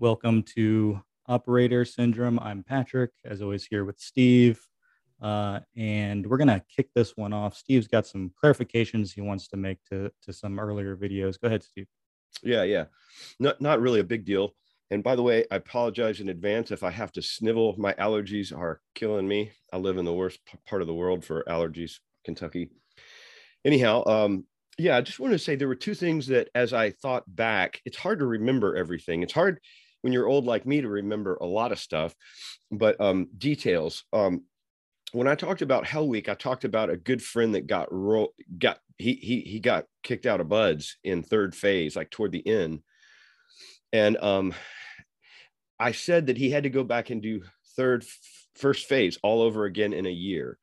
Welcome to Operator Syndrome. I'm Patrick, as always, here with Steve. Uh, and we're going to kick this one off. Steve's got some clarifications he wants to make to, to some earlier videos. Go ahead, Steve. Yeah, yeah. Not, not really a big deal. And by the way, I apologize in advance if I have to snivel. My allergies are killing me. I live in the worst part of the world for allergies, Kentucky. Anyhow, um, yeah, I just want to say there were two things that as I thought back, it's hard to remember everything. It's hard when you're old like me to remember a lot of stuff, but um, details. Um, when I talked about Hell Week, I talked about a good friend that got ro- got he he he got kicked out of BUD/S in third phase, like toward the end, and um, I said that he had to go back and do third first phase all over again in a year.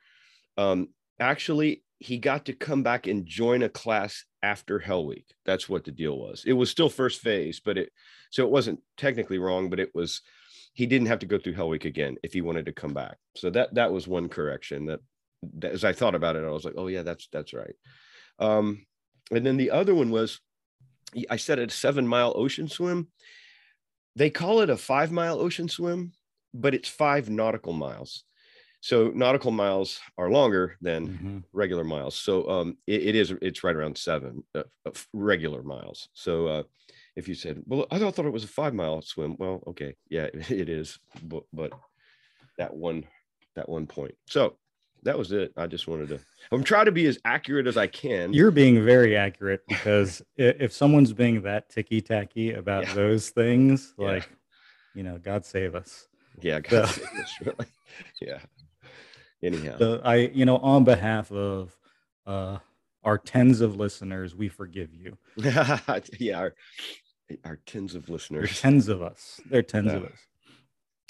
Um, actually, he got to come back and join a class after Hell Week. That's what the deal was. It was still first phase, but it so it wasn't technically wrong, but it was he didn't have to go through Hell Week again if he wanted to come back. So that that was one correction that, that as I thought about it, I was like, oh yeah, that's that's right. Um, and then the other one was I said a seven mile ocean swim. They call it a five mile ocean swim, but it's five nautical miles. So nautical miles are longer than mm-hmm. regular miles. So um, it, it is it's right around seven uh, regular miles. So uh, if you said, "Well, I thought it was a five mile swim," well, okay, yeah, it is, but, but that one that one point. So that was it. I just wanted to. I'm trying to be as accurate as I can. You're being very accurate because if someone's being that ticky tacky about yeah. those things, yeah. like, you know, God save us. Yeah, God so, save us. Really. Yeah. Anyhow, so I, you know, on behalf of uh, our tens of listeners, we forgive you. yeah, our, our tens of listeners. There's tens of us. There are tens of us.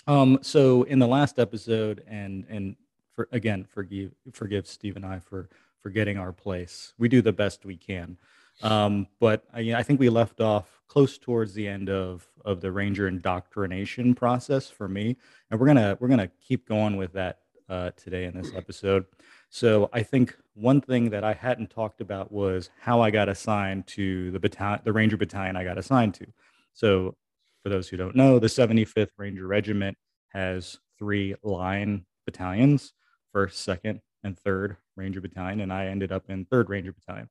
Um, so in the last episode, and and for again, forgive forgive Steve and I for forgetting our place. We do the best we can. Um, but I, I think we left off close towards the end of of the ranger indoctrination process for me, and we're gonna we're gonna keep going with that uh, today in this episode. So I think one thing that I hadn't talked about was how I got assigned to the battalion, the Ranger battalion I got assigned to. So for those who don't know, the 75th Ranger Regiment has three line battalions first, second, and third Ranger Battalion, and I ended up in third Ranger Battalion.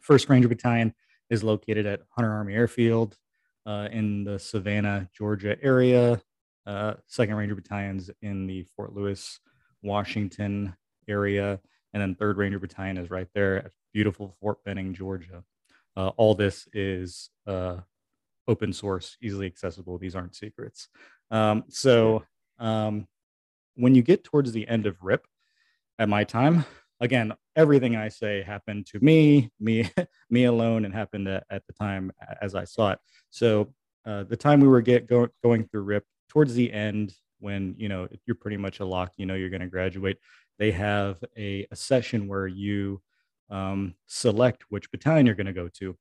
First Ranger Battalion is located at Hunter Army Airfield uh, in the Savannah, Georgia area. Uh, second Ranger Battalion's in the Fort Lewis, Washington area, and then Third Ranger Battalion is right there at beautiful Fort Benning, Georgia. Uh, all this is uh, open source, easily accessible. These aren't secrets. Um, so um, when you get towards the end of RIP at my time, again, everything I say happened to me, me, me alone, and happened at, at the time as I saw it. So uh, the time we were get go, going through RIP towards the end, when you know you're pretty much a lock, you know you're going to graduate. They have a, a session where you um, select which battalion you're going to go to.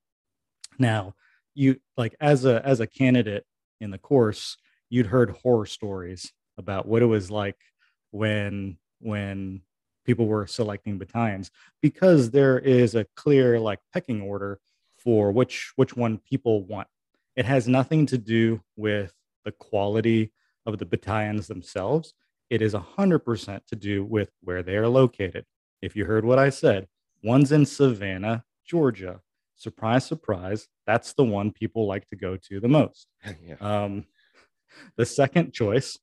Now, you like as a as a candidate in the course, you'd heard horror stories about what it was like when when people were selecting battalions because there is a clear like pecking order for which which one people want it has nothing to do with the quality of the battalions themselves it is 100% to do with where they are located if you heard what i said one's in savannah georgia surprise surprise that's the one people like to go to the most yeah. um, the second choice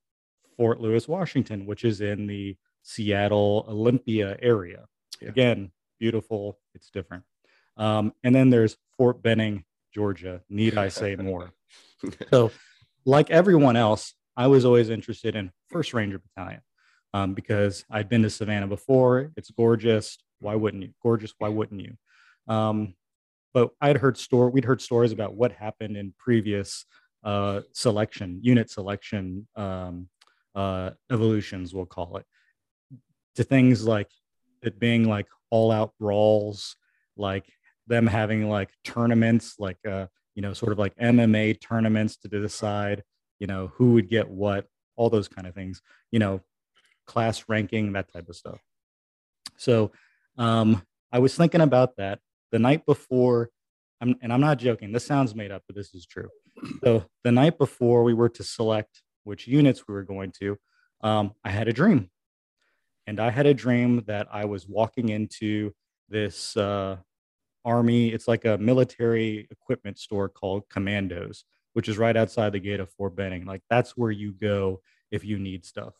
Fort Lewis, Washington, which is in the Seattle Olympia area. Yeah. Again, beautiful. It's different. Um, and then there's Fort Benning, Georgia. Need I say more? so, like everyone else, I was always interested in First Ranger Battalion um, because I'd been to Savannah before. It's gorgeous. Why wouldn't you? Gorgeous. Why wouldn't you? Um, but I'd heard store. We'd heard stories about what happened in previous uh, selection, unit selection um, uh, evolutions, we'll call it, to things like it being like all out brawls, like them having like tournaments, like, uh, you know, sort of like MMA tournaments to decide, you know, who would get what, all those kind of things, you know, class ranking, that type of stuff. So um, I was thinking about that the night before I'm, and I'm not joking. This sounds made up, but this is true. So the night before we were to select which units we were going to, um, I had a dream. And I had a dream that I was walking into this uh, army, it's like a military equipment store called Commandos, which is right outside the gate of Fort Benning. Like that's where you go if you need stuff.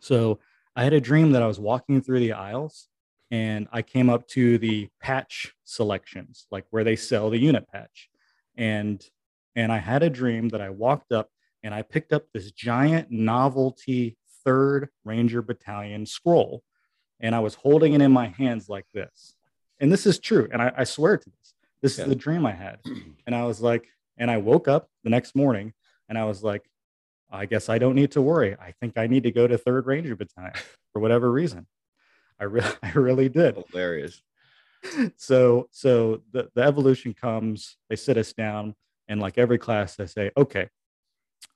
So I had a dream that I was walking through the aisles and I came up to the patch selections, like where they sell the unit patch. And and I had a dream that I walked up and I picked up this giant novelty third Ranger Battalion scroll. And I was holding it in my hands like this. And this is true. And I, I swear to this. This yeah. is the dream I had. And I was like, and I woke up the next morning and I was like, I guess I don't need to worry. I think I need to go to third Ranger Battalion for whatever reason. I really, I really did. Hilarious. So, so the, the evolution comes, they sit us down and like every class, they say, okay,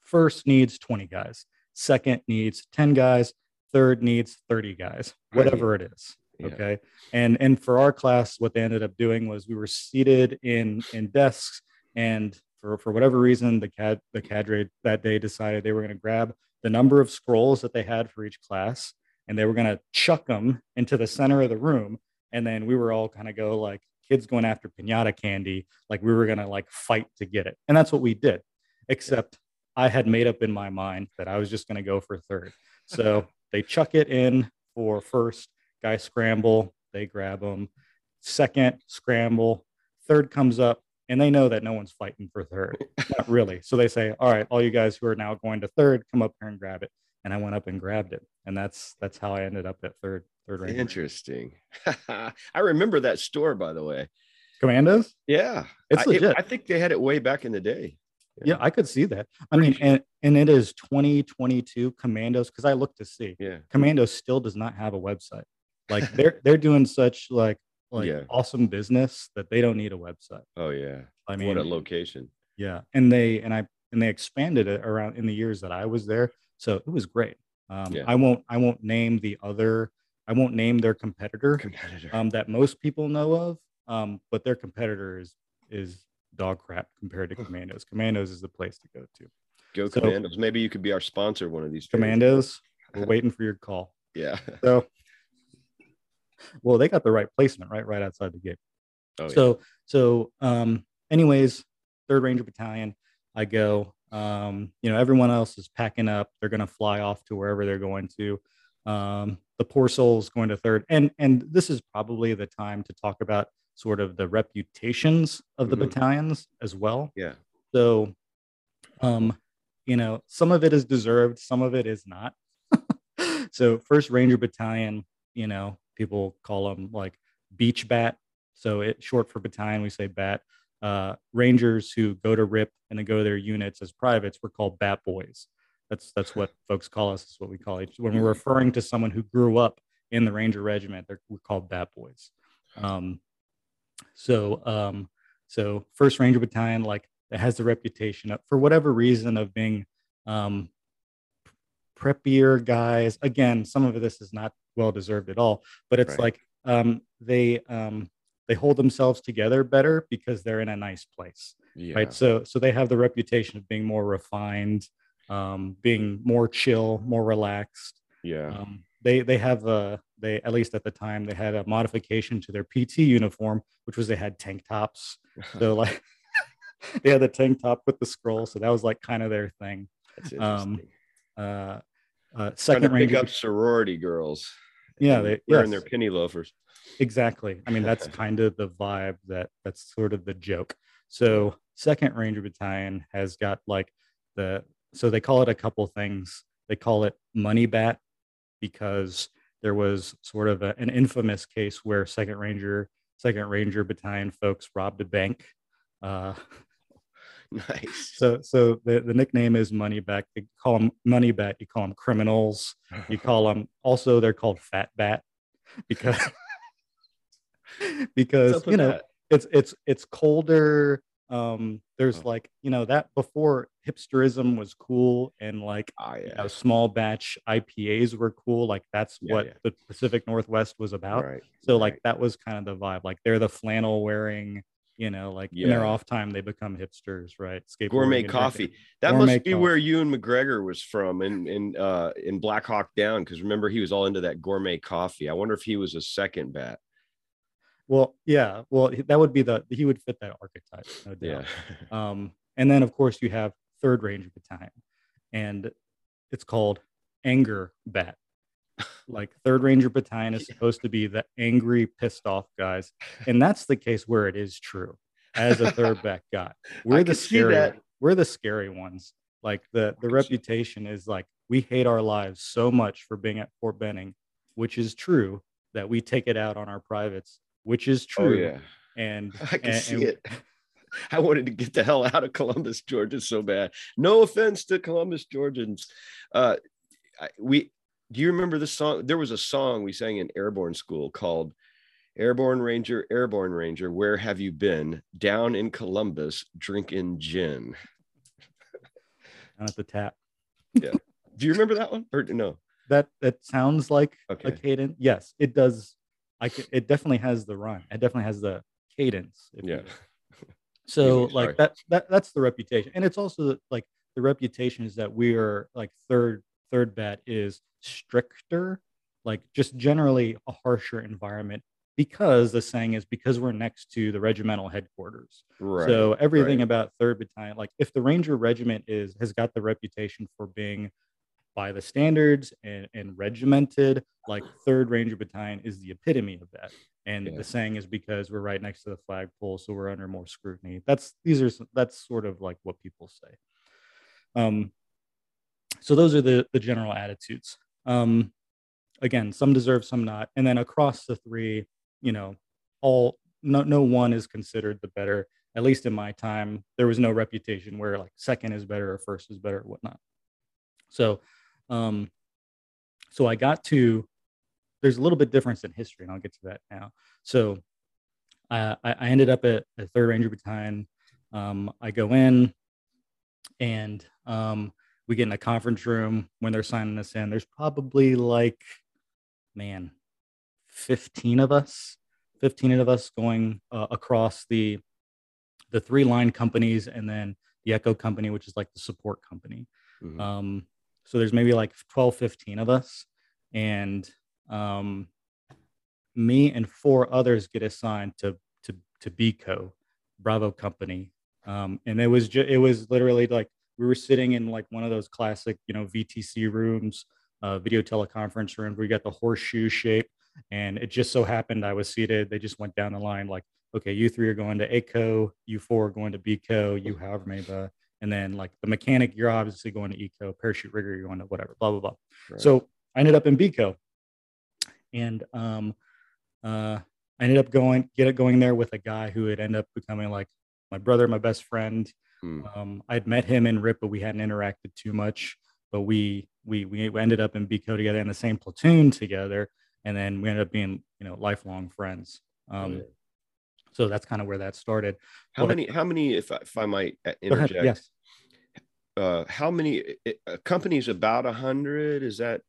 first needs 20 guys second needs 10 guys, third needs 30 guys, whatever it is. Yeah. Okay. And and for our class, what they ended up doing was we were seated in in desks and for, for whatever reason, the cad the cadre that day decided they were going to grab the number of scrolls that they had for each class and they were going to chuck them into the center of the room. And then we were all kind of go like kids going after pinata candy, like we were going to like fight to get it. And that's what we did, except I had made up in my mind that I was just going to go for third. So they chuck it in for first, guy scramble, they grab them. Second, scramble. Third comes up, and they know that no one's fighting for third. Not really. So they say, "All right, all you guys who are now going to third, come up here and grab it." And I went up and grabbed it, and that's that's how I ended up at third. Third rank. Interesting. I remember that store, by the way. Commandos. Yeah, it's legit. I, it, I think they had it way back in the day. Yeah. I could see that. I mean, and, and it is 2022 Commandos because I looked to see. Yeah. Commandos still does not have a website. Like they're they're doing such like like yeah. awesome business that they don't need a website. Oh yeah. I mean, what a location. Yeah, and they and I and they expanded it around in the years that I was there, so it was great. Um, yeah. I won't I won't name the other I won't name their competitor, competitor. Um, that most people know of, um, but their competitor is is dog crap compared to Commandos. Commandos is the place to go to. Go so, Commandos. Maybe you could be our sponsor one of these. Commandos. We're waiting for your call. Yeah. So, well, they got the right placement right, right outside the gate. Oh, so, yeah. so, um, anyways, Third Ranger Battalion. I go. Um, you know, everyone else is packing up. They're going to fly off to wherever they're going to. Um, the poor soul's going to third, and and this is probably the time to talk about sort of the reputations of the mm-hmm. battalions as well. Yeah. So, um, you know, some of it is deserved, some of it is not. so, First Ranger Battalion, you know, people call them like beach bat. So, it short for battalion, we say bat. Uh, Rangers who go to RIP and then go to their units as privates, we're called bat boys. That's that's what folks call us. Is what we call each when we're referring to someone who grew up in the Ranger Regiment. They're we're called bat boys. Um, so, um, so First Ranger Battalion, like it has the reputation of, for whatever reason of being um, preppier guys. Again, some of this is not well deserved at all, but it's right. like um, they um, they hold themselves together better because they're in a nice place, yeah. right? So so they have the reputation of being more refined, um, being more chill, more relaxed. Yeah. Um, they they have a they at least at the time they had a modification to their PT uniform, which was they had tank tops. So like they had the tank top with the scroll, so that was like kind of their thing. Um, uh, uh, second range up sorority girls. Yeah, they wearing yes. their penny loafers. Exactly. I mean, that's kind of the vibe that that's sort of the joke. So second Ranger Battalion has got like the so they call it a couple things. They call it money bat because there was sort of a, an infamous case where second ranger second ranger battalion folks robbed a bank uh, nice so so the, the nickname is money back you call them money bat you call them criminals you call them also they're called fat bat because because you know that? it's it's it's colder um there's oh. like you know that before hipsterism was cool and like oh, yeah. you know, small batch ipas were cool like that's yeah, what yeah. the pacific northwest was about right, so right. like that was kind of the vibe like they're the flannel wearing You know, like in their off time, they become hipsters, right? Gourmet coffee that Gourmet must be coffee. where Ewan McGregor was from in in uh in Black Hawk Down. Because remember he was all into that gourmet coffee. I wonder if he was a second bat. Well, yeah. Well, that would be the he would fit that archetype, no doubt. Yeah. Um, and then of course you have Third Ranger Battalion, and it's called Anger Bat. Like Third Ranger Battalion is supposed to be the angry, pissed off guys, and that's the case where it is true. As a third back guy, we're the scary. that. We're the scary ones. Like the the reputation is like we hate our lives so much for being at Fort Benning, which is true. That we take it out on our privates, which is true. Oh true. yeah. And I can and- see and- it. I wanted to get the hell out of Columbus, Georgia, so bad. No offense to Columbus, Georgians. Uh, I, we do you remember the song? There was a song we sang in airborne school called "Airborne Ranger, Airborne Ranger, Where Have You Been?" Down in Columbus, drinking gin. down at the tap. Yeah. Do you remember that one? Or no? that that sounds like Okay. a cadence. Yes, it does. I can, it definitely has the rhyme. It definitely has the cadence. Yeah. So sorry. like that that that's the reputation, and it's also like the reputation is that we are like third third bat is stricter, like just generally a harsher environment because the saying is because we're next to the regimental headquarters. Right. So everything right. about third battalion, like if the Ranger Regiment is has got the reputation for being by the standards and, and regimented, like third Ranger Battalion is the epitome of that. And Yeah. the saying is because we're right next to the flagpole, so we're under more scrutiny. That's these are that's sort of like what people say. Um, so those are the the general attitudes. Um, again, some deserve, some not, and then across the three, you know, all no no one is considered the better. At least in my time, there was no reputation where like second is better or first is better or whatnot. So, um, so I got to. There's a little bit difference in history, and I'll get to that now. So, I, I ended up at the Third Ranger Battalion. Um, I go in, and um, we get in a conference room when they're signing us in. There's probably like, man, 15 of us, 15 of us going uh, across the the three line companies and then the Echo company, which is like the support company. Mhm. Um, so there's maybe like 12, 15 of us. And um, me and four others get assigned to to to BCO, Bravo Company. Um, and it was just it was literally like we were sitting in like one of those classic, you know, VTC rooms, uh, video teleconference room. you got the horseshoe shape. And it just so happened I was seated. They just went down the line like, okay, you three are going to ACO, you four are going to BCO, you however many the and then like the mechanic, you're obviously going to Echo, parachute rigger, you're going to whatever, blah blah blah. Right. So I ended up in BCO, and um, uh, I ended up going get it going there with a guy who would end up becoming like my brother, my best friend. Hmm. Um, I'd met him in RIP, but we hadn't interacted too much. But we we we ended up in BCO together in the same platoon together, and then we ended up being you know lifelong friends. Um. So that's kind of where that started. how many? How many? If I, if I might uh, ahead. interject, Yes. uh, how many uh, companies? About a hundred? Is that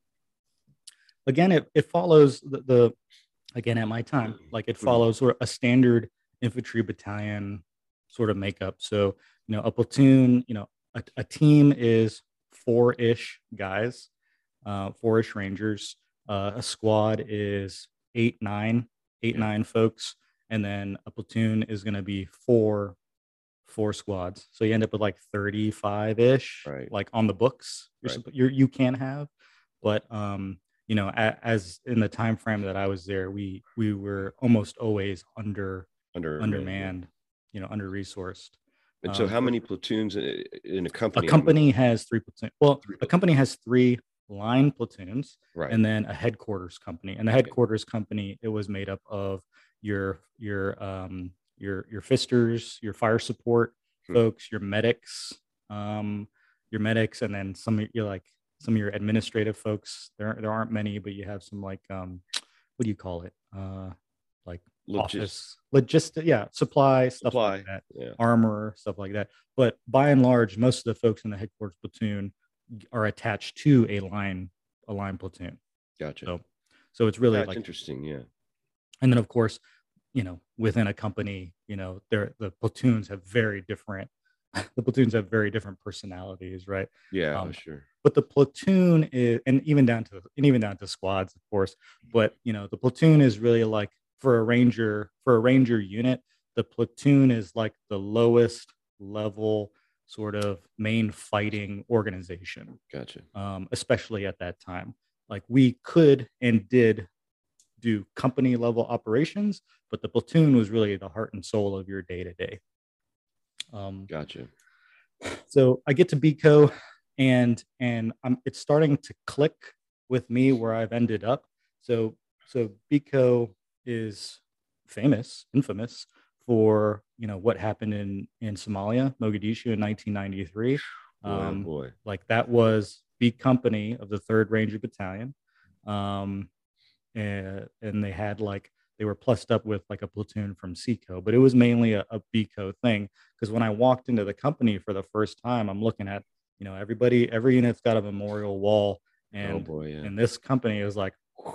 again it, it follows the, the again at my time like it Mhm. follows sort of a standard infantry battalion sort of makeup so you know a platoon you know a, a team is four-ish guys uh four-ish rangers. Uh, a squad is eight nine eight Yeah. nine folks. And then a platoon is going to be four four squads. So you end up with like 35 ish Right. like on the books. You're, Right. you're you can have. But um you know a, as in the time frame that i was there we we were almost always under under undermanned you know under resourced And so, um, how many platoons in, in a company? a company has three platoons well Three a company has three line platoons right? and then a headquarters company and the headquarters company it was made up of your your um your your fisters your fire support Hmm. folks your medics um your medics and then some of your like some of your administrative folks there there aren't many but you have some like um what do you call it uh like Logis- office logistic yeah supply stuff Supply. like that Yeah. armor, stuff like that. But by and large, most of the folks in the headquarters platoon are attached to a line, a line platoon. Gotcha. So, so it's really That's like, interesting. Yeah. and then of course, you know, within a company, you know they're the platoons have very different the platoons have very different personalities right yeah um, sure but the platoon is and even down to and even down to squads of course but you know the platoon is really like for a ranger for a ranger unit the platoon is like the lowest level sort of main fighting organization gotcha um, especially at that time like we could and did do company level operations, but the platoon was really the heart and soul of your day to day. Gotcha. So I get to BCO and and I'm it's starting to click with me where I've ended up. So so BCO is famous, infamous for you know what happened in in Somalia, Mogadishu in 1993. Boy, um, boy. Like that was B Company of the Third Ranger Battalion. Um, and, and they had like they were plussed up with like a platoon from CCO, but it was mainly a, a BCO thing. Because when I walked into the company for the first time, I'm looking at you know everybody, every unit's got a memorial wall, oh, and oh boy, yeah. and this company is like, whew,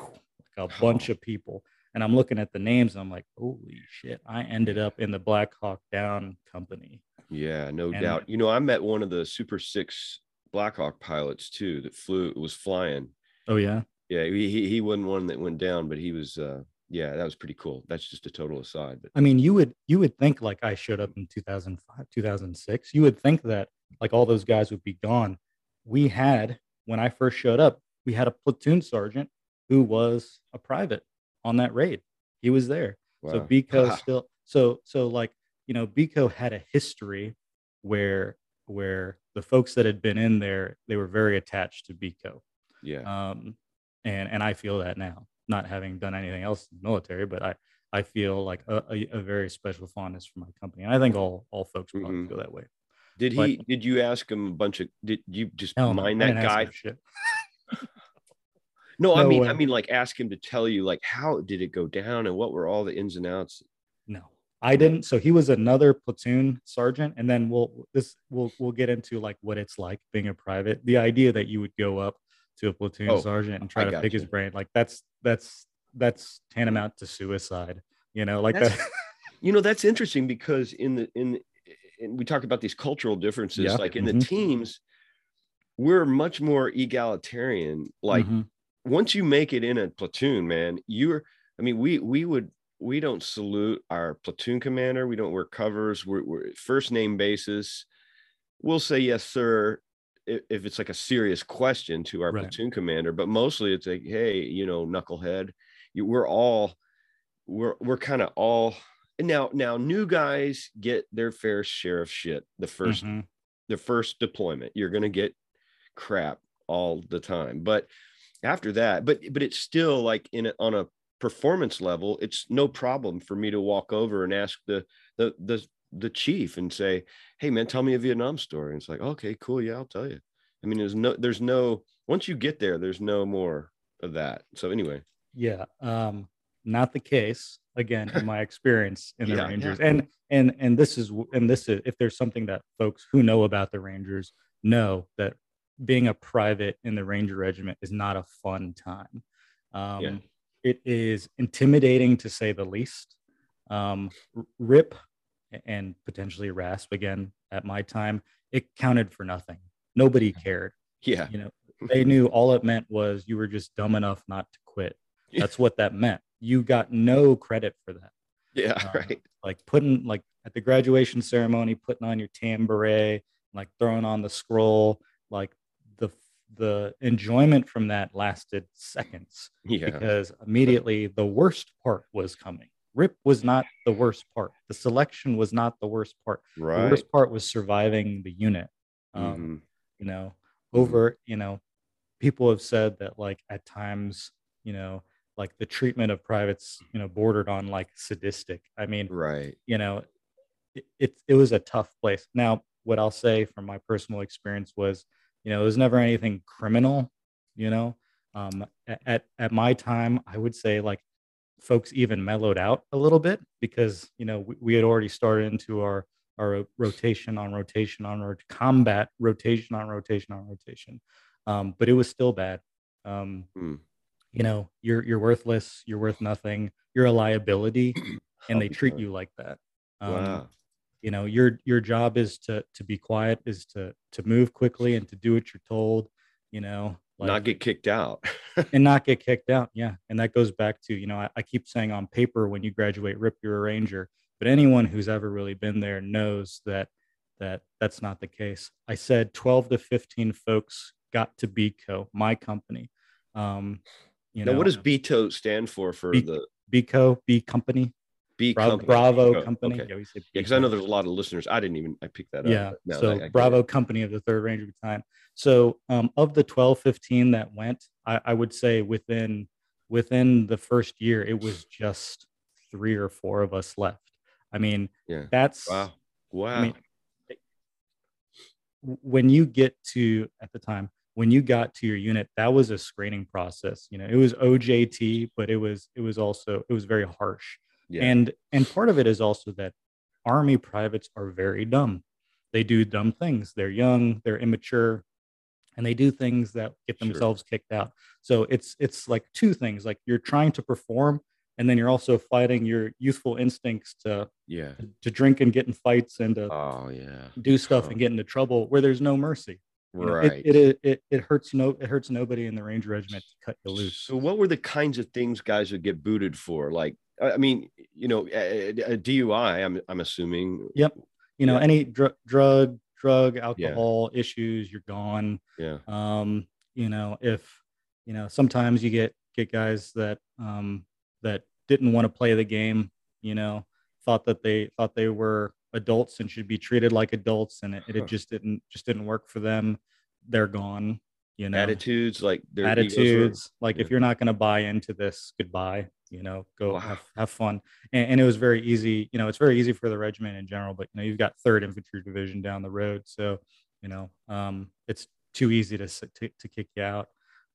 like a bunch oh. of people. And I'm looking at the names, and I'm like, holy shit! I ended up in the Black Hawk Down company. Yeah, no and, doubt. You know, I met one of the Super Six Blackhawk pilots too that flew was flying. Oh yeah yeah, he he wasn't one that went down, but he was. uh yeah, that was pretty cool. That's just a total aside. But I mean, you would you would think like I showed up in 2005, 2006. You would think that like all those guys would be gone. We had when I first showed up, we had a platoon sergeant who was a private on that raid. He was there. Wow. So wow. still so so like you know BCO had a history where where the folks that had been in there they were very attached to BCO. Yeah. Um, and and I feel that now, not having done anything else in the military, but I I feel like a, a, a very special fondness for my company, and I think all all folks probably mm-hmm. feel that way. Did but, he? Did you ask him a bunch of? Did you just mind that guy? no, I mean, way. I mean, like ask him to tell you, like, how did it go down, and what were all the ins and outs? No, I didn't. So he was another platoon sergeant, and then we'll this we'll we'll get into like what it's like being a private. The idea that you would go up to a platoon oh, sergeant and try I to pick you. his brain. Like that's that's that's tantamount to suicide. You know, like that's, that. you know, that's interesting because in the in, in we talk about these cultural differences. Yeah. Like in mm-hmm. the teams, we're much more egalitarian. Like mm-hmm. Once you make it in a platoon, man, you're. I mean, we we would we don't salute our platoon commander. We don't wear covers. We're, we're first name basis. We'll say yes, sir, if it's like a serious question to our right. platoon commander, but mostly it's like, hey, you know, knucklehead, you, we're all we're we're kind of all now now new guys get their fair share of shit the 1st mm-hmm. the first deployment. You're gonna get crap all the time, but after that, but but it's still like in a, on a performance level, it's no problem for me to walk over and ask the the the the chief and say, "Hey, man, tell me a Vietnam story." And it's like, "Okay, cool, yeah, I'll tell you." I mean, there's no, there's no. Once you get there, there's no more of that. So anyway, yeah, um, not the case. Again, in my experience in the yeah, Rangers, yeah. and and and this is and this is if there's something that folks who know about the Rangers know that being a private in the Ranger Regiment is not a fun time. Um, yeah. It is intimidating to say the least. Um, Rip and potentially rasp again at my time it counted for nothing. Nobody cared. Yeah. You know they knew all it meant was you were just dumb enough not to quit. That's what that meant. You got no credit for that. Yeah uh, right. like putting like at the graduation ceremony putting on your tan beret like throwing on the scroll like the enjoyment from that lasted seconds yeah. because immediately the worst part was coming Rip was not the worst part. The selection was not the worst part. Right. The worst part was surviving the unit. Um, mm-hmm. You know, over, you know, people have said that like at times, you know, like the treatment of privates, you know, bordered on like sadistic. I mean, right. You know, it, it, it was a tough place. Now, what I'll say from my personal experience was, you know, it was never anything criminal, you know. Um, at, at my time, I would say like folks even mellowed out a little bit because you know we, we had already started into our our rotation on rotation on rot- combat rotation on rotation on rotation um, but it was still bad um, mm. you know you're you're worthless you're worth nothing you're a liability and they treat you like that Um, wow. You know, your your job is to to be quiet, is to to move quickly and to do what you're told. You know, like, not get kicked out and not get kicked out. Yeah, and that goes back to you know I, I keep saying on paper when you graduate, rip you're a ranger, but anyone who's ever really been there knows that that that's not the case. I said 12 to 15 folks got to BCO, my company. Um, you know, what does BCO stand for for B, the BCO B company? B company. Bravo Oh, company. okay. Yeah, we say Yeah, because I know there's a lot of listeners. I didn't even I picked that yeah. up. Yeah. so I- I Bravo it. company of the third Ranger Battalion. So um, of the 12, 15 that went, I, I would say within within the first year, it was just three or four of us left. I mean, Yeah. that's Wow. Wow. I mean, when you get to at the time when you got to your unit that was a screening process you know it was ojt but it was it was also it was very harsh yeah. and and part of it is also that army privates are very dumb they do dumb things they're young they're immature and they do things that get Sure. themselves kicked out so it's it's like two things like you're trying to perform and then you're also fighting your youthful instincts to yeah. to drink and get in fights and to Oh yeah. do stuff Oh. and get into trouble where there's no mercy You know, Right. it, it, it it hurts no it hurts nobody in the ranger regiment to cut you loose So, what were the kinds of things guys would get booted for? Like, I mean, you know, a, a DUI. I'm I'm assuming. Yep. you know Yeah. any dr- drug drug alcohol issues you're gone Yeah. um you know if you know sometimes you get get guys that um that didn't want to play the game you know thought that they thought they were adults and should be treated like adults and it, it just didn't just didn't work for them they're gone you know Attitudes like their egos were- attitudes like if you're not going to buy into this goodbye you know go Wow. have, have fun. And, and it was very easy you know it's very easy for the regiment in general but you know you've got third infantry division down the road so you know um it's too easy to to, to kick you out.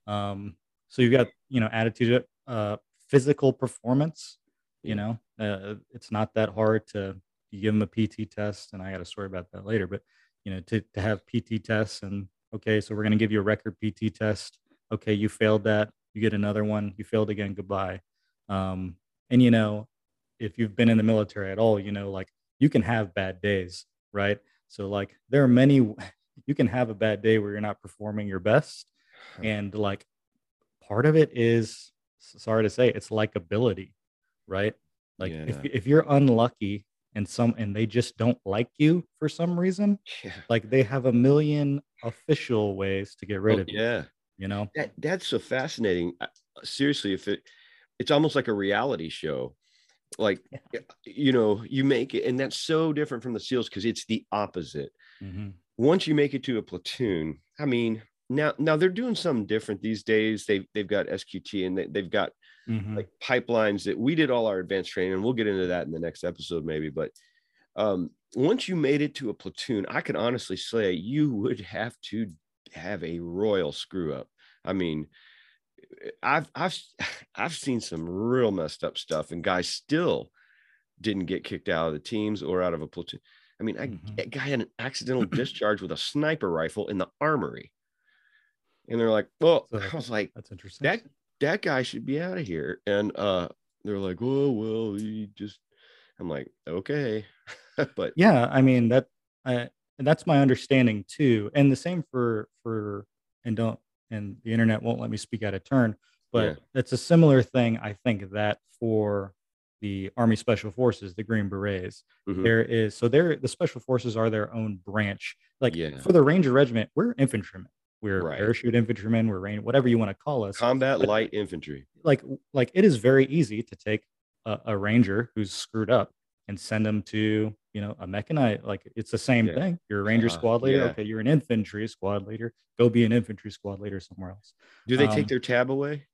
Um so you've got you know attitude uh physical performance you know uh, it's not that hard to give them a pt test and i got a story about that later but you know to, to have pt tests and okay so we're going to give you a record pt test. Okay you failed that you get another one you failed again goodbye um, and you know if you've been in the military at all you know like you can have bad days right so like there are many you can have a bad day where you're not performing your best and like part of it is sorry to say it's likability right like if, Yeah. if you're unlucky and some and they just don't like you for some reason Yeah. like they have a million official ways to get rid Oh, of you yeah. you know That that's so fascinating. Seriously, if it it's almost like a reality show. Like Yeah. you know, you make it, and that's so different from the SEALs because it's the opposite. Mhm. Once you make it to a platoon, I mean, now now they're doing something different these days. They've they've got SQT and they, they've got Mhm. like pipelines that we did all our advanced training and we'll get into that in the next episode maybe but um once you made it to a platoon i can honestly say you would have to have a royal screw up i mean i've i've i've seen some real messed up stuff and guys still didn't get kicked out of the teams or out of a platoon i mean I, Mhm. a guy had an accidental discharge with a sniper rifle in the armory and they're like well So- i was like that's interesting that that guy should be out of here. And uh they're like, oh well, he just I'm like, okay. but yeah i mean that I, that's my understanding too and the same for for and don't and the internet won't let me speak out of turn but Yeah. it's a similar thing i think that for the army special forces the green berets mhm, there is so they're the special forces are their own branch like Yeah. for the ranger regiment we're infantrymen we're Right. parachute infantrymen we're rain whatever you want to call us combat But- light infantry. like like it is very easy to take a, a ranger who's screwed up and send them to you know a mechanized like it's the same Yeah. thing you're a ranger Uh, squad leader yeah. okay you're an infantry squad leader go be an infantry squad leader somewhere else Do they Um, take their tab away?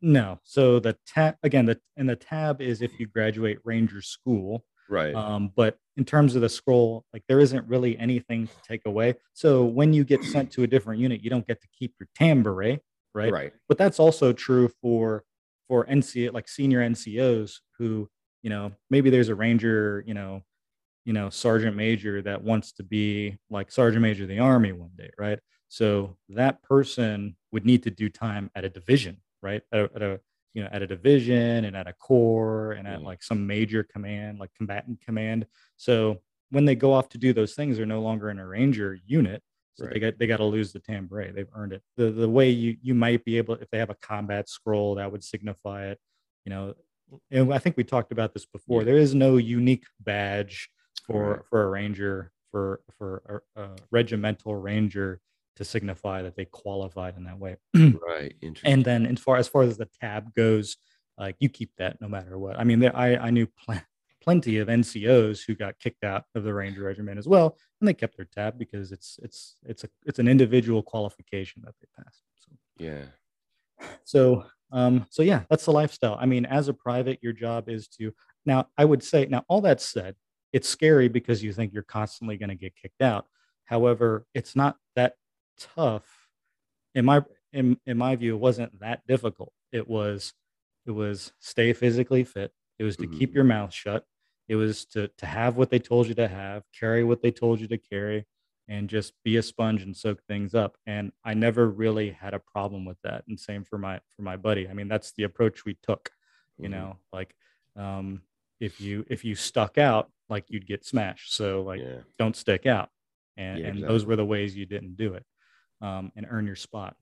no so the tab again the and the tab is if you graduate ranger school Right. um, but in terms of the scroll like there isn't really anything to take away so when you get sent to a different unit you don't get to keep your tan beret right right. but that's also true for for NC like senior NCOs who you know maybe there's a ranger you know you know sergeant major that wants to be like sergeant major of the army one day right so that person would need to do time at a division right at a, at a you know, at a division and at a corps and at Mhm. like some major command, like combatant command. So when they go off to do those things, they're no longer in a ranger unit. So they got they got to lose the tan beret. They've earned it. The the way you you might be able if they have a combat scroll that would signify it. You know, and I think we talked about this before. There is no unique badge for Right. for a ranger for for a, a regimental ranger to signify that they qualified in that way. Right. Interesting. And then as far as far as the tab goes, like you keep that no matter what. I mean, there, I I knew pl- plenty of NCOs who got kicked out of the Ranger Regiment as well, and they kept their tab because it's it's it's a it's an individual qualification that they passed. So yeah. so um so yeah, that's the lifestyle. I mean, as a private, your job is to now. I would say now all that said, it's scary because you think you're constantly going to get kicked out. However, it's not that tough in my in in my view, it wasn't that difficult. It was it was stay physically fit. It was to keep Mhm. your mouth shut. It was to to have what they told you to have, carry what they told you to carry, and just be a sponge and soak things up. And I never really had a problem with that. And same for my for my buddy. I mean, that's the approach we took. You Mhm. know, like um, if you if you stuck out, like you'd get smashed. So like Yeah. don't stick out. And, Yeah, and those were the ways you didn't do it um, and earn your spot.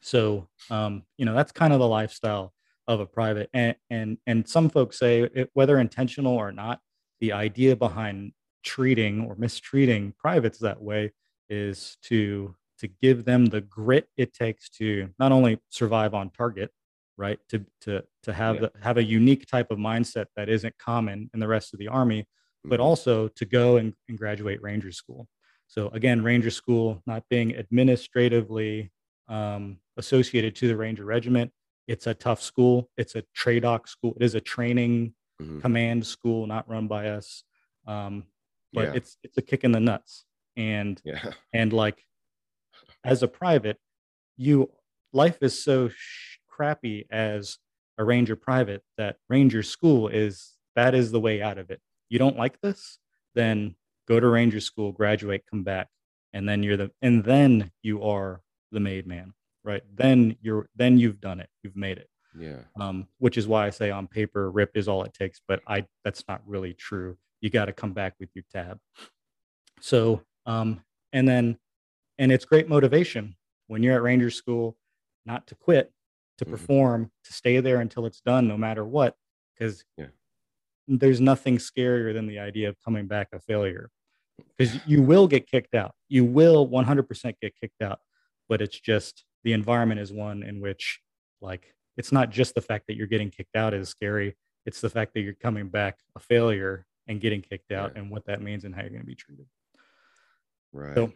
So, um, you know, that's kind of the lifestyle of a private. And, and, and some folks say, it, whether intentional or not, the idea behind treating or mistreating privates that way is to to give them the grit it takes to not only survive on target right to to to have Yeah. the, have a unique type of mindset that isn't common in the rest of the army but Mhm. also to go and, and graduate ranger school so again ranger school not being administratively um, associated to the ranger regiment it's a tough school it's a tradoc school it is a training Mhm. command school not run by us um, but Yeah. it's it's a kick in the nuts and Yeah. and like as a private you life is so sh- crappy as a ranger private that ranger school is that is the way out of it you don't like this then go to ranger school graduate come back and then you're the and then you are the made man right then you're then you've done it you've made it Yeah. um, which is why I say on paper, rip is all it takes. But I that's not really true. You got to come back with your tab. So, um, and then, and it's great motivation when you're at Ranger School, not to quit, to Mhm. perform, to stay there until it's done, no matter what, because Yeah. there's nothing scarier than the idea of coming back a failure. Because you will get kicked out. You will 100% get kicked out, but it's just the environment is one in which, like, it's not just the fact that you're getting kicked out is scary. It's the fact that you're coming back a failure and getting kicked out Yeah. and what that means and how you're going to be treated. Right. So,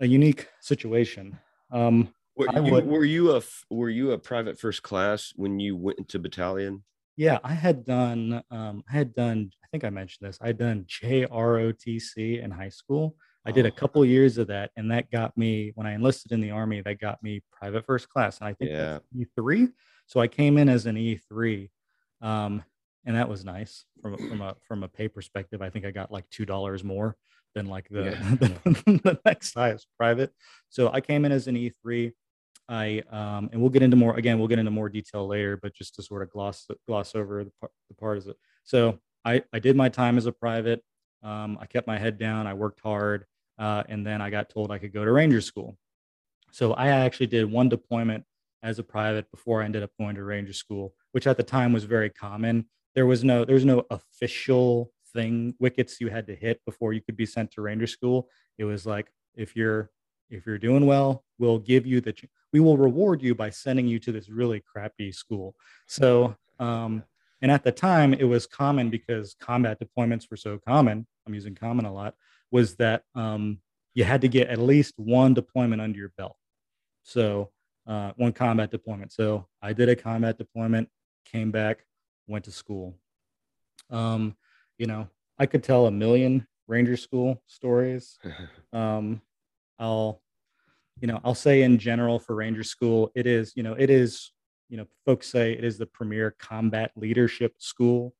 a unique situation. Um, Were you, would- were you a were you a private first class when you went into battalion? yeah, I had done, um, I had done, I think I mentioned this, I had done JROTC in high school. I did a Oh. couple years of that, and that got me when I enlisted in the army. That got me private first class, and I think that's E three. So I came in as an E three, um, and that was nice from a- from a from a pay perspective. I think I got like two dollars more than like the, Yeah. the, the next highest private. So I came in as an E three. I um, and we'll get into more again. We'll get into more detail later, but just to sort of gloss gloss over the part, the part is it. So I I did my time as a private. Um, I kept my head down. I worked hard, uh, and then I got told I could go to Ranger School. So I actually did one deployment as a private before I ended up going to Ranger School, which at the time was very common. There was no there was no official thing wickets you had to hit before you could be sent to Ranger School. It was like if you're if you're doing well, we'll give you the we will reward you by sending you to this really crappy school. So um, and at the time, it was common because combat deployments were so common. I'm using common a lot. Was that um, you had to get at least one deployment under your belt. So uh, one combat deployment. So I did a combat deployment, came back, went to school. Um, you know, I could tell a million Ranger School stories. Um, I'll, you know, I'll say in general for Ranger School, it is, you know, it is, you know, folks say it is the premier combat leadership school.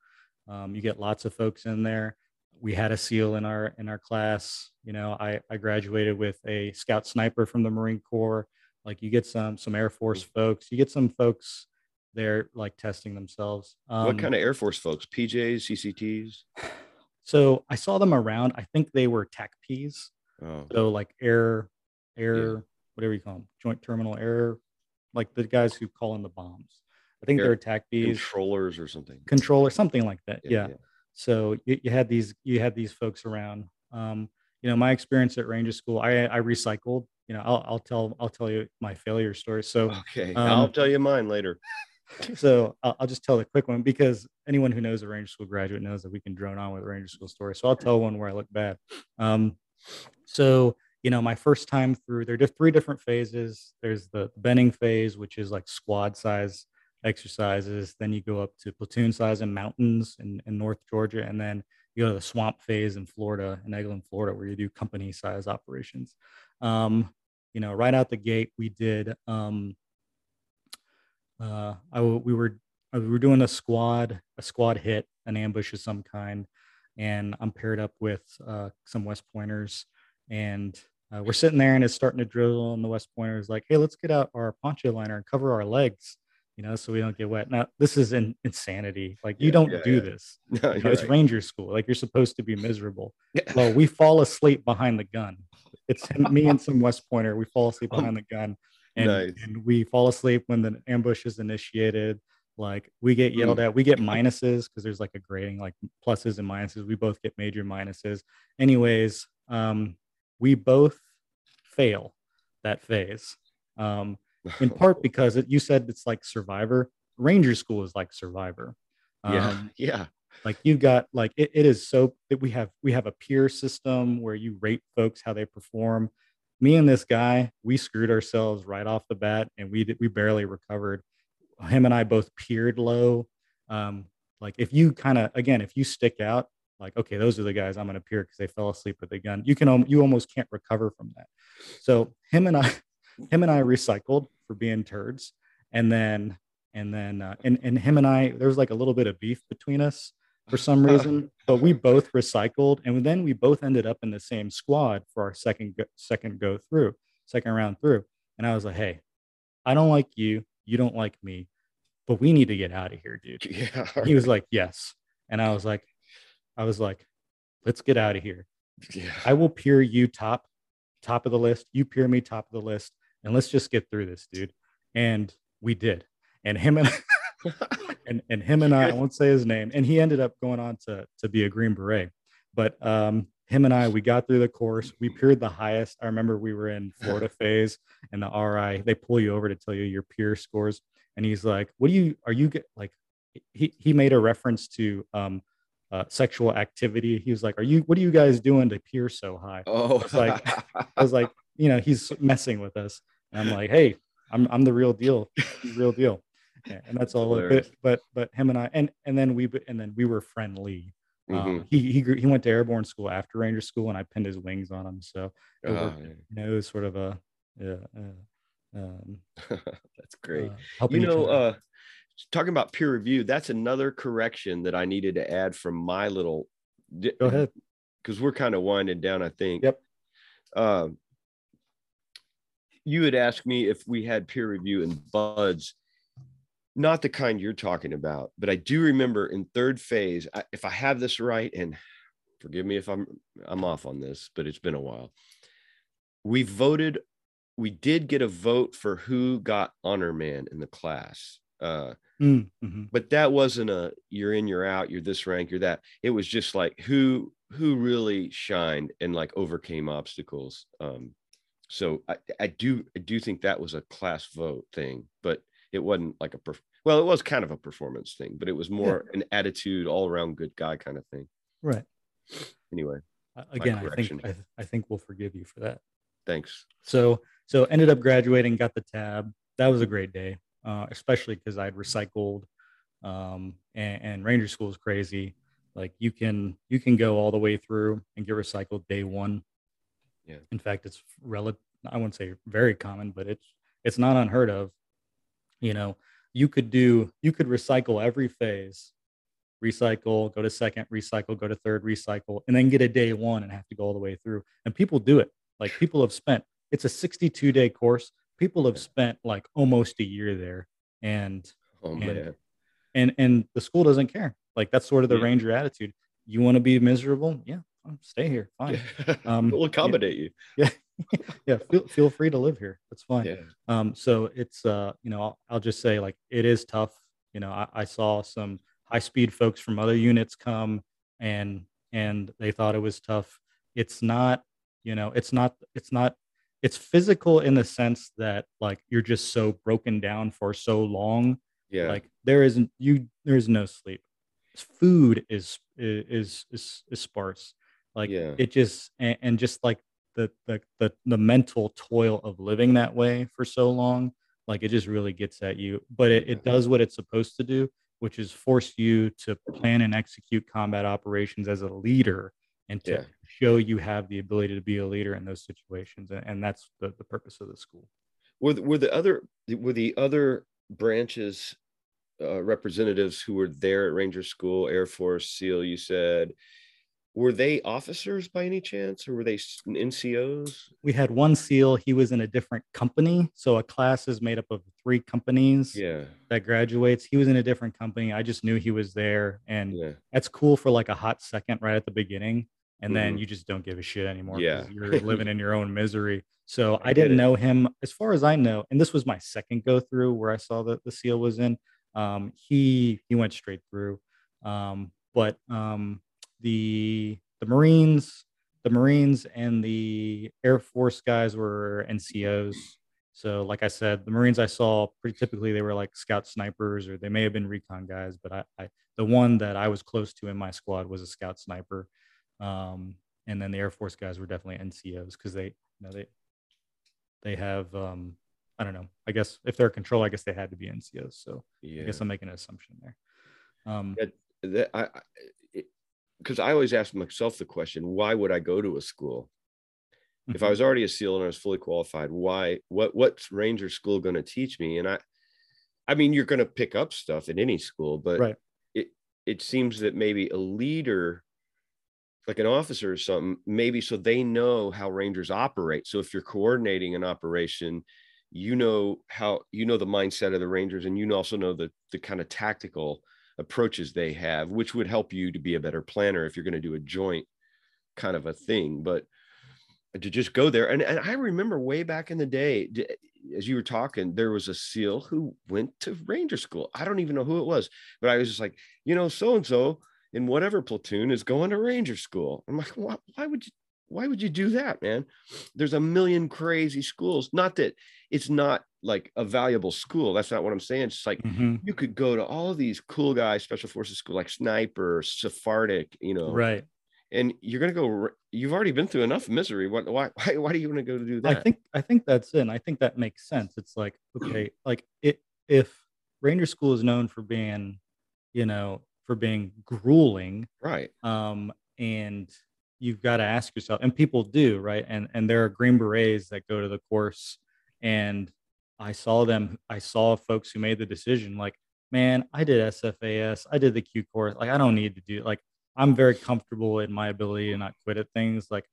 Um, you get lots of folks in there. We had a SEAL in our in our class. You know, I I graduated with a scout sniper from the Marine Corps. Like you get some some Air Force folks. You get some folks they're like testing themselves. Um, what kind of Air Force folks? PJs, CCTs? So I saw them around. I think they were tech Ps. Oh. So like air, air, yeah. whatever you call them, joint terminal air, like the guys who call in the bombs. I think air they're attack Ps. Controllers or something. Controller, something like that. Yeah. yeah. yeah. So you, you, had these, you had these folks around. Um, you know, my experience at Ranger School, I, I recycled. You know, I'll, I'll tell, I'll tell you my failure story. So okay, um, I'll tell you mine later. So I'll, I'll, just tell the quick one because anyone who knows a Ranger School graduate knows that we can drone on with Ranger School story. So I'll tell one where I look bad. Um, so you know, my first time through, there are three different phases. There's the Benning phase, which is like squad size exercises. Then you go up to platoon size in mountains in, in North Georgia, and then you go to the swamp phase in Florida, in Eglin, Florida, where you do company size operations. Um, you know, right out the gate, we did. Um, uh, I, we were we were doing a squad a squad hit, an ambush of some kind, and I'm paired up with uh, some West Pointers, and uh, we're sitting there and it's starting to drizzle, and the West Pointers like, hey, let's get out our poncho liner and cover our legs you know, so we don't get wet. Now, this is an insanity. Like, you don't yeah, do yeah. this. No, you know, it's right. Ranger school. Like, you're supposed to be miserable. Well, we fall asleep behind the gun. It's me and some West Pointer. We fall asleep behind the gun, and, nice. and we fall asleep when the ambush is initiated. Like, we get yelled mm. at. We get minuses because there's like a grading, like pluses and minuses. We both get major minuses. Anyways, um, we both fail that phase. Um, in part because it, you said it's like Survivor. Ranger School is like Survivor. Um, yeah, yeah. Like you've got like it, it is so that we have we have a peer system where you rate folks how they perform. Me and this guy, we screwed ourselves right off the bat, and we we barely recovered. Him and I both peered low. Um, like if you kind of again, if you stick out, like okay, those are the guys I'm going to peer because they fell asleep with a gun. You can you almost can't recover from that. So him and I, him and I recycled for being turds, and then and then uh, and and him and I there was like a little bit of beef between us for some reason, but we both recycled, and then we both ended up in the same squad for our second go, second go through, second round through, and I was like, hey, I don't like you, you don't like me, but we need to get out of here, dude. Yeah. He was like, yes, and I was like, I was like, let's get out of here. Yeah. I will peer you top top of the list. You peer me top of the list and let's just get through this, dude. And we did. And him and and, and him and I, I won't say his name, and he ended up going on to to be a Green Beret. But um, him and I, we got through the course. We peered the highest. I remember we were in Florida phase, and the RI they pull you over to tell you your peer scores, and he's like, "What do you? Are you get like?" He he made a reference to um, uh, sexual activity. He was like, "Are you? What are you guys doing to peer so high?" Oh, I was like, I was like, you know, he's messing with us. And I'm like, hey, I'm I'm the real deal, the real deal. Yeah, and that's all. But, but but him and I, and and then we and then we were friendly. Um, mm-hmm. Um, he he he went to airborne school after Ranger school, and I pinned his wings on him. So it, oh, yeah. you know, it was sort of a yeah. Uh, um, that's great. Uh, you know, uh, talking about peer review, that's another correction that I needed to add from my little. Go ahead. Because we're kind of winding down, I think. Yep. Um, you had asked me if we had peer review in BUD/S not the kind you're talking about but i do remember in third phase I, if i have this right and forgive me if i'm i'm off on this but it's been a while we voted we did get a vote for who got honor man in the class uh, mm, mm-hmm. but that wasn't a you're in you're out you're this rank you're that it was just like who who really shined and like overcame obstacles um so I, I do I do think that was a class vote thing, but it wasn't like a perf- well, it was kind of a performance thing, but it was more yeah. an attitude, all around good guy kind of thing. Right. Anyway, again, I think I, I think we'll forgive you for that. Thanks. So so ended up graduating, got the tab. That was a great day, uh, especially because I'd recycled, um, and, and Ranger School is crazy. Like you can you can go all the way through and get recycled day one yeah. In fact, it's relative. I wouldn't say very common, but it's it's not unheard of. You know, you could do you could recycle every phase, recycle, go to second, recycle, go to third, recycle, and then get a day one and have to go all the way through. And people do it. Like people have spent. It's a 62 day course. People have spent like almost a year there, and Oh and. And and the school doesn't care. Like that's sort of the Yeah. ranger attitude. You want to be miserable? Yeah, stay here. Fine. Um, we'll accommodate you. yeah, feel feel free to live here. That's fine. Yeah. Um, so it's uh, you know, I'll, I'll just say like it is tough. You know, I, I saw some high speed folks from other units come and and they thought it was tough. It's not, you know, it's not it's not it's physical in the sense that like you're just so broken down for so long. Yeah. Like there isn't you there is no sleep. Food is is is is sparse. Like Yeah. it just and, and just like the, the the the mental toil of living that way for so long like it just really gets at you but it, it does what it's supposed to do which is force you to plan and execute combat operations as a leader and to Yeah. show you have the ability to be a leader in those situations and, and that's the, the purpose of the school were the, were the other were the other branches uh, representatives who were there at Ranger School, Air Force, SEAL? You said were they officers by any chance, or were they NCOs? we had one seal he was in a different company so a class is made up of three companies Yeah, that graduates he was in a different company i just knew he was there and yeah, that's cool for like a hot second right at the beginning and then Mhm. you just don't give a shit anymore Yeah. you're living in your own misery so I i, didn't know him as far as i know and this was my second go through where i saw that the seal was in um, he he went straight through um, but um, the the marines the marines and the air force guys were ncos so like i said the marines i saw pretty typically they were like scout snipers or they may have been recon guys but i, I the one that I was close to in my squad was a scout sniper. Um, and then the Air Force guys were definitely NCOs because they, you know, they, they have, um, I don't know. I guess if they're control, I guess they had to be NCOs. So yeah. I guess I'm making an assumption there. Um, that, that I because I always ask myself the question, why would I go to a school? If I mhm. was already a SEAL and I was fully qualified, why what what's Ranger school going to teach me? And I I mean you're going to pick up stuff in any school, but right, it it seems that maybe a leader like an officer or something, maybe so they know how Rangers operate. So if you're coordinating an operation, you know how you know the mindset of the Rangers and you also know the the kind of tactical approaches they have, which would help you to be a better planner if you're going to do a joint kind of a thing. But to just go there, and, and I remember way back in the day, as you were talking, there was a SEAL who went to Ranger school. I don't even know who it was, but I was just like, you know, so and so in whatever platoon is going to Ranger school. I'm like, why, why would you? Why would you do that, man? There's a million crazy schools. Not that it's not like a valuable school. That's not what I'm saying. It's just like Mhm. you could go to all these cool guys, special forces school like Sniper, Sephardic, you know, right. and you're gonna go. You've already been through enough misery. What? Why? Why? Why do you want to go to do that? I think I think that's it. And I think that makes sense. It's like okay, like it if Ranger School is known for being, you know, for being grueling, right. um, and you've got to ask yourself, and people do, right? And and there are Green Berets that go to the course, and I saw them. I saw folks who made the decision, like, man, I did SFAS, I did the Q course, like I don't need to do like I'm very comfortable in my ability to not quit at things. Like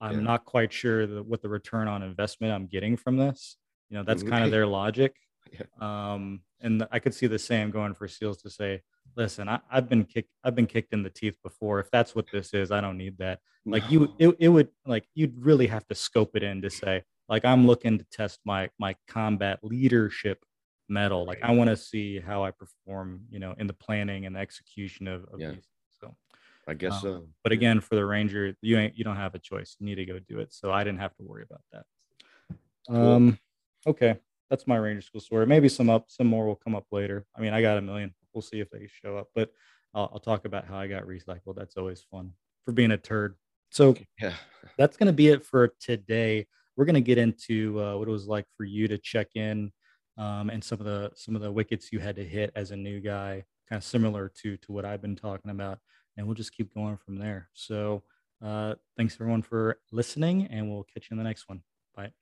I'm Yeah. not quite sure the, what the return on investment I'm getting from this. You know, that's Mhm. kind of their logic. Yeah. Um, and I could see the same going for SEALs to say, listen, I, I've been kicked, I've been kicked in the teeth before. If that's what this is, I don't need that. Like you, it, it would like you'd really have to scope it in to say, like, I'm looking to test my my combat leadership mettle. Like I want to see how I perform, you know, in the planning and the execution of, of Yeah. these. So I guess um, so. but again, for the Ranger, you ain't you don't have a choice. You need to go do it. So I didn't have to worry about that. Cool. Um, okay, that's my Ranger school story. Maybe some up, some more will come up later. I mean, I got a million. We'll see if they show up. But I'll, I'll talk about how I got recycled. That's always fun for being a turd. So Yeah. that's going to be it for today. We're going to get into uh, what it was like for you to check in um, and some of the some of the wickets you had to hit as a new guy, kind of similar to to what I've been talking about, and we'll just keep going from there. So uh, thanks everyone for listening, and we'll catch you in the next one. Bye.